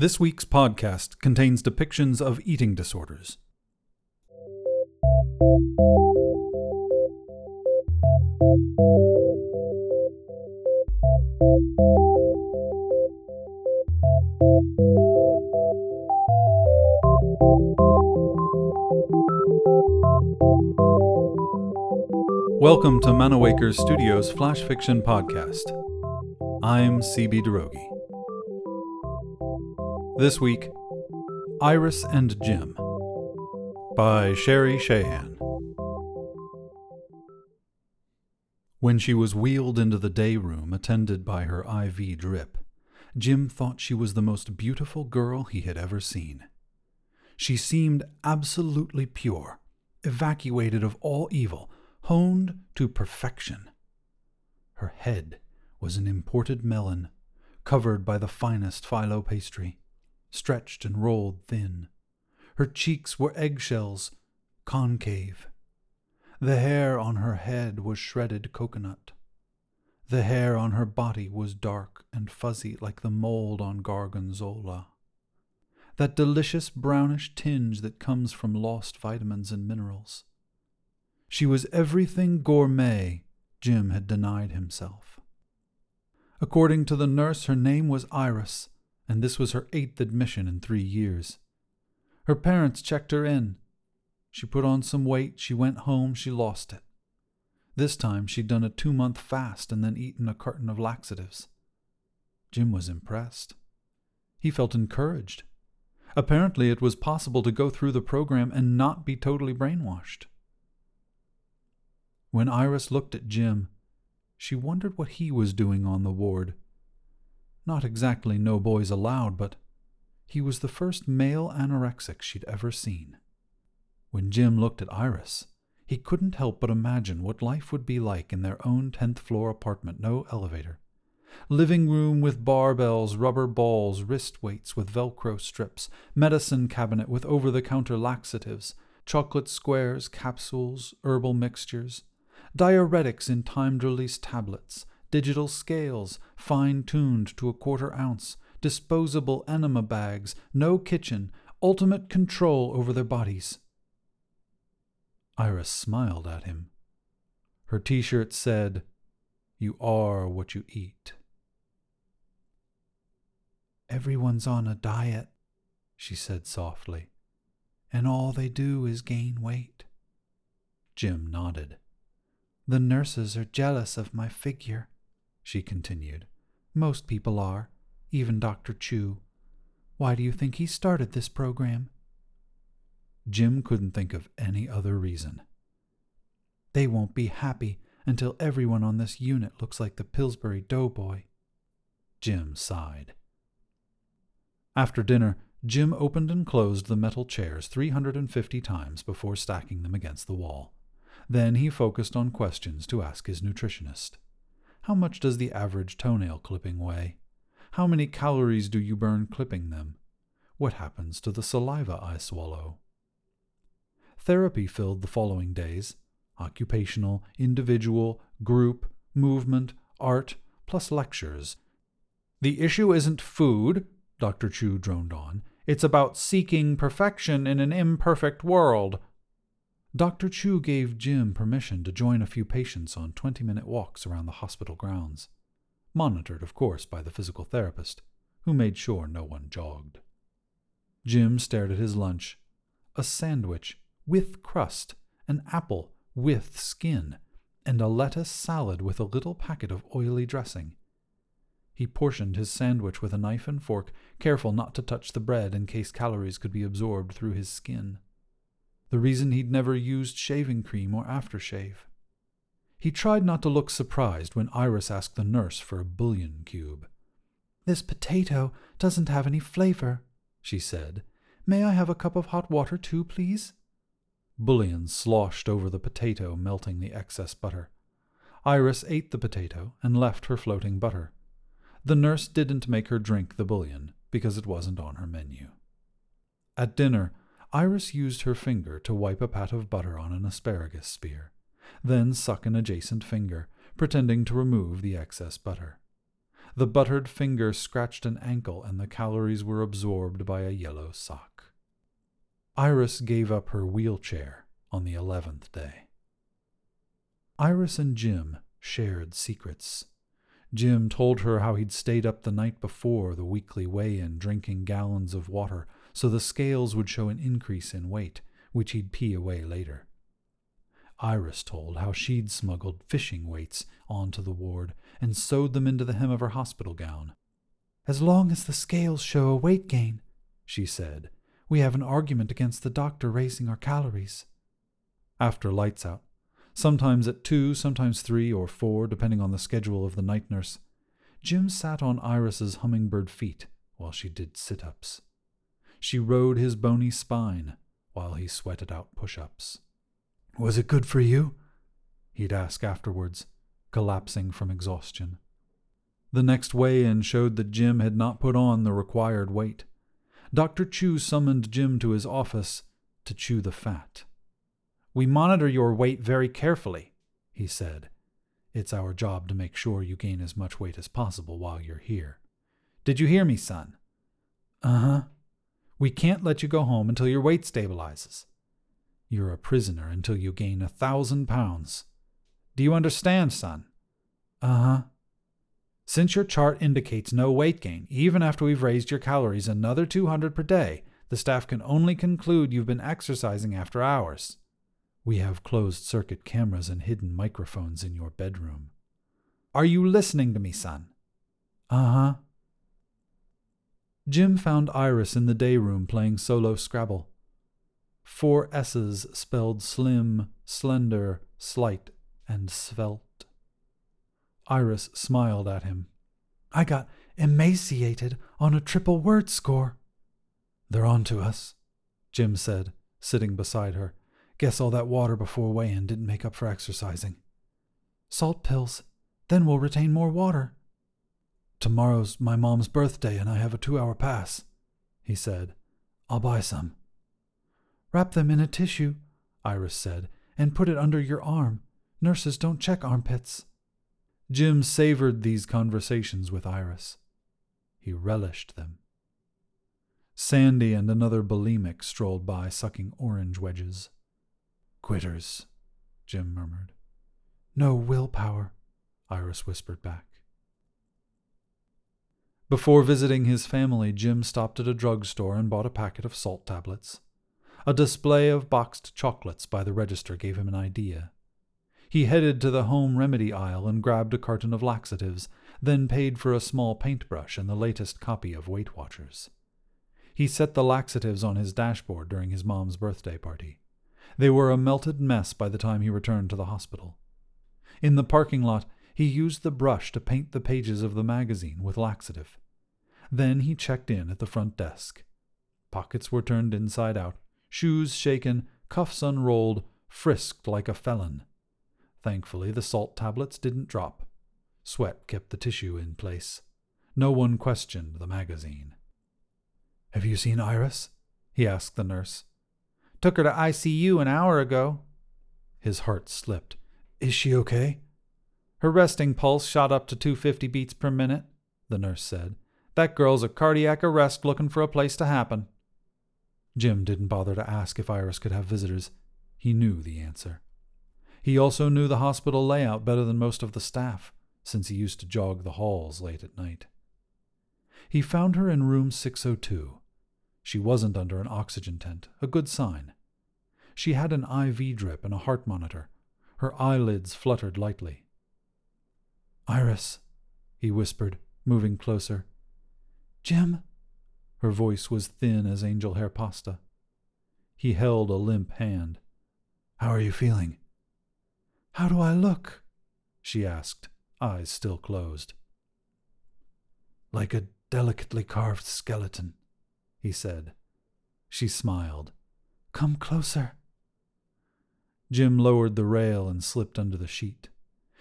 This week's podcast contains depictions of eating disorders. Welcome to Manawaker Studios Flash Fiction Podcast. I'm CB Droege. This week, Iris and Jim by Sherry Shahan. When she was wheeled into the day room attended by her IV drip, Jim thought she was the most beautiful girl he had ever seen. She seemed absolutely pure, evacuated of all evil, honed to perfection. Her head was an imported melon, covered by the finest phyllo pastry, stretched and rolled thin. Her cheeks were eggshells, concave. The hair on her head was shredded coconut. The hair on her body was dark and fuzzy like the mold on Gorgonzola. That delicious brownish tinge that comes from lost vitamins and minerals. She was everything gourmet Jim had denied himself. According to the nurse, her name was Iris, and this was her eighth admission in three years. Her parents checked her in. She put on some weight, she went home, she lost it. This time she'd done a two month fast and then eaten a carton of laxatives. Jim was impressed. He felt encouraged. Apparently, it was possible to go through the program and not be totally brainwashed. When Iris looked at Jim, she wondered what he was doing on the ward. Not exactly no boys allowed, but he was the first male anorexic she'd ever seen. When Jim looked at Iris, he couldn't help but imagine what life would be like in their own tenth floor apartment, no elevator. Living room with barbells, rubber balls, wrist weights with Velcro strips, medicine cabinet with over the counter laxatives, chocolate squares, capsules, herbal mixtures, diuretics in timed release tablets, digital scales, fine tuned to a quarter ounce, disposable enema bags, no kitchen, ultimate control over their bodies. Iris smiled at him. Her t shirt said, You are what you eat. Everyone's on a diet, she said softly, and all they do is gain weight. Jim nodded. The nurses are jealous of my figure, she continued. Most people are, even Dr. Chu. Why do you think he started this program? Jim couldn't think of any other reason. They won't be happy until everyone on this unit looks like the Pillsbury Doughboy. Jim sighed. After dinner, Jim opened and closed the metal chairs 350 times before stacking them against the wall. Then he focused on questions to ask his nutritionist. How much does the average toenail clipping weigh? How many calories do you burn clipping them? What happens to the saliva I swallow? Therapy filled the following days occupational, individual, group, movement, art, plus lectures. The issue isn't food, Dr. Chu droned on. It's about seeking perfection in an imperfect world. Dr. Chu gave Jim permission to join a few patients on 20 minute walks around the hospital grounds, monitored, of course, by the physical therapist, who made sure no one jogged. Jim stared at his lunch a sandwich with crust, an apple with skin, and a lettuce salad with a little packet of oily dressing. He portioned his sandwich with a knife and fork, careful not to touch the bread in case calories could be absorbed through his skin the reason he'd never used shaving cream or aftershave. He tried not to look surprised when Iris asked the nurse for a bouillon cube. This potato doesn't have any flavor, she said. May I have a cup of hot water too, please? Bouillon sloshed over the potato, melting the excess butter. Iris ate the potato and left her floating butter. The nurse didn't make her drink the bouillon because it wasn't on her menu. At dinner, Iris used her finger to wipe a pat of butter on an asparagus spear, then suck an adjacent finger, pretending to remove the excess butter. The buttered finger scratched an ankle, and the calories were absorbed by a yellow sock. Iris gave up her wheelchair on the eleventh day. Iris and Jim shared secrets. Jim told her how he'd stayed up the night before the weekly weigh in drinking gallons of water so the scales would show an increase in weight, which he'd pee away later. Iris told how she'd smuggled fishing weights onto the ward and sewed them into the hem of her hospital gown. As long as the scales show a weight gain, she said, we have an argument against the doctor raising our calories. After lights out, sometimes at two, sometimes three or four, depending on the schedule of the night nurse. Jim sat on Iris's hummingbird feet while she did sit ups. She rode his bony spine while he sweated out push ups. Was it good for you? he'd ask afterwards, collapsing from exhaustion. The next weigh in showed that Jim had not put on the required weight. Dr. Chu summoned Jim to his office to chew the fat. We monitor your weight very carefully, he said. It's our job to make sure you gain as much weight as possible while you're here. Did you hear me, son? Uh huh. We can't let you go home until your weight stabilizes. You're a prisoner until you gain a thousand pounds. Do you understand, son? Uh huh. Since your chart indicates no weight gain, even after we've raised your calories another 200 per day, the staff can only conclude you've been exercising after hours. We have closed circuit cameras and hidden microphones in your bedroom. Are you listening to me, son? Uh huh. Jim found Iris in the day room playing solo Scrabble. Four S's spelled slim, slender, slight, and svelte. Iris smiled at him. I got emaciated on a triple word score. They're on to us, Jim said, sitting beside her. Guess all that water before weigh-in didn't make up for exercising. Salt pills. Then we'll retain more water. Tomorrow's my mom's birthday and I have a two-hour pass, he said. I'll buy some. Wrap them in a tissue, Iris said, and put it under your arm. Nurses don't check armpits. Jim savored these conversations with Iris. He relished them. Sandy and another bulimic strolled by sucking orange wedges. Quitters, Jim murmured. No willpower, Iris whispered back. Before visiting his family, Jim stopped at a drugstore and bought a packet of salt tablets. A display of boxed chocolates by the register gave him an idea. He headed to the home remedy aisle and grabbed a carton of laxatives, then paid for a small paintbrush and the latest copy of Weight Watchers. He set the laxatives on his dashboard during his mom's birthday party. They were a melted mess by the time he returned to the hospital. In the parking lot, he used the brush to paint the pages of the magazine with laxative. Then he checked in at the front desk. Pockets were turned inside out, shoes shaken, cuffs unrolled, frisked like a felon. Thankfully, the salt tablets didn't drop. Sweat kept the tissue in place. No one questioned the magazine. Have you seen Iris? he asked the nurse. Took her to ICU an hour ago. His heart slipped. Is she okay? Her resting pulse shot up to 250 beats per minute, the nurse said. That girl's a cardiac arrest looking for a place to happen. Jim didn't bother to ask if Iris could have visitors. He knew the answer. He also knew the hospital layout better than most of the staff, since he used to jog the halls late at night. He found her in room 602, she wasn't under an oxygen tent, a good sign. She had an IV drip and a heart monitor. Her eyelids fluttered lightly. Iris, he whispered, moving closer. Jim? Her voice was thin as angel hair pasta. He held a limp hand. How are you feeling? How do I look? she asked, eyes still closed. Like a delicately carved skeleton, he said. She smiled. Come closer. Jim lowered the rail and slipped under the sheet.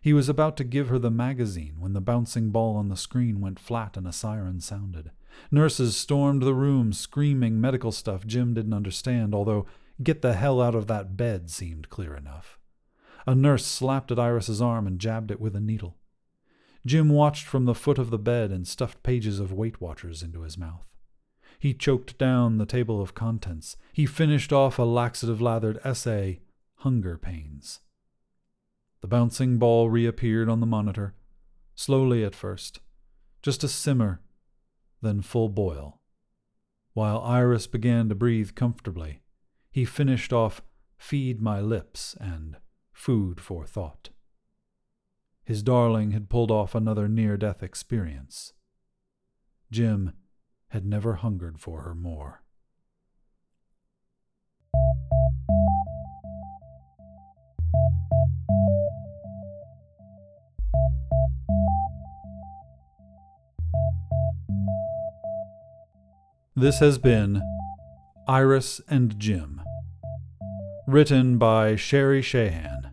He was about to give her the magazine when the bouncing ball on the screen went flat and a siren sounded. Nurses stormed the room, screaming medical stuff Jim didn't understand, although get the hell out of that bed seemed clear enough. A nurse slapped at Iris's arm and jabbed it with a needle. Jim watched from the foot of the bed and stuffed pages of Weight Watchers into his mouth. He choked down the table of contents. He finished off a laxative lathered essay, Hunger Pains. The bouncing ball reappeared on the monitor, slowly at first, just a simmer, then full boil. While Iris began to breathe comfortably, he finished off Feed My Lips and Food for Thought. His darling had pulled off another near death experience. Jim had never hungered for her more. This has been Iris and Jim, written by Sherry Shahan.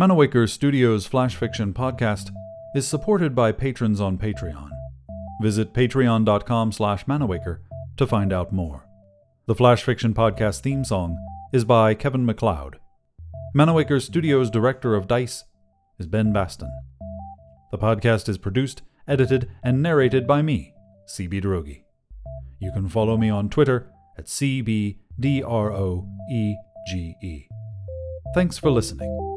Manawaker Studios Flash Fiction Podcast is supported by patrons on Patreon. Visit patreon.com slash manawaker to find out more. The Flash Fiction Podcast theme song is by Kevin MacLeod. Manawaker Studios Director of DICE is Ben Baston. The podcast is produced, edited, and narrated by me, CB Droege. You can follow me on Twitter at CBDROEGE. Thanks for listening.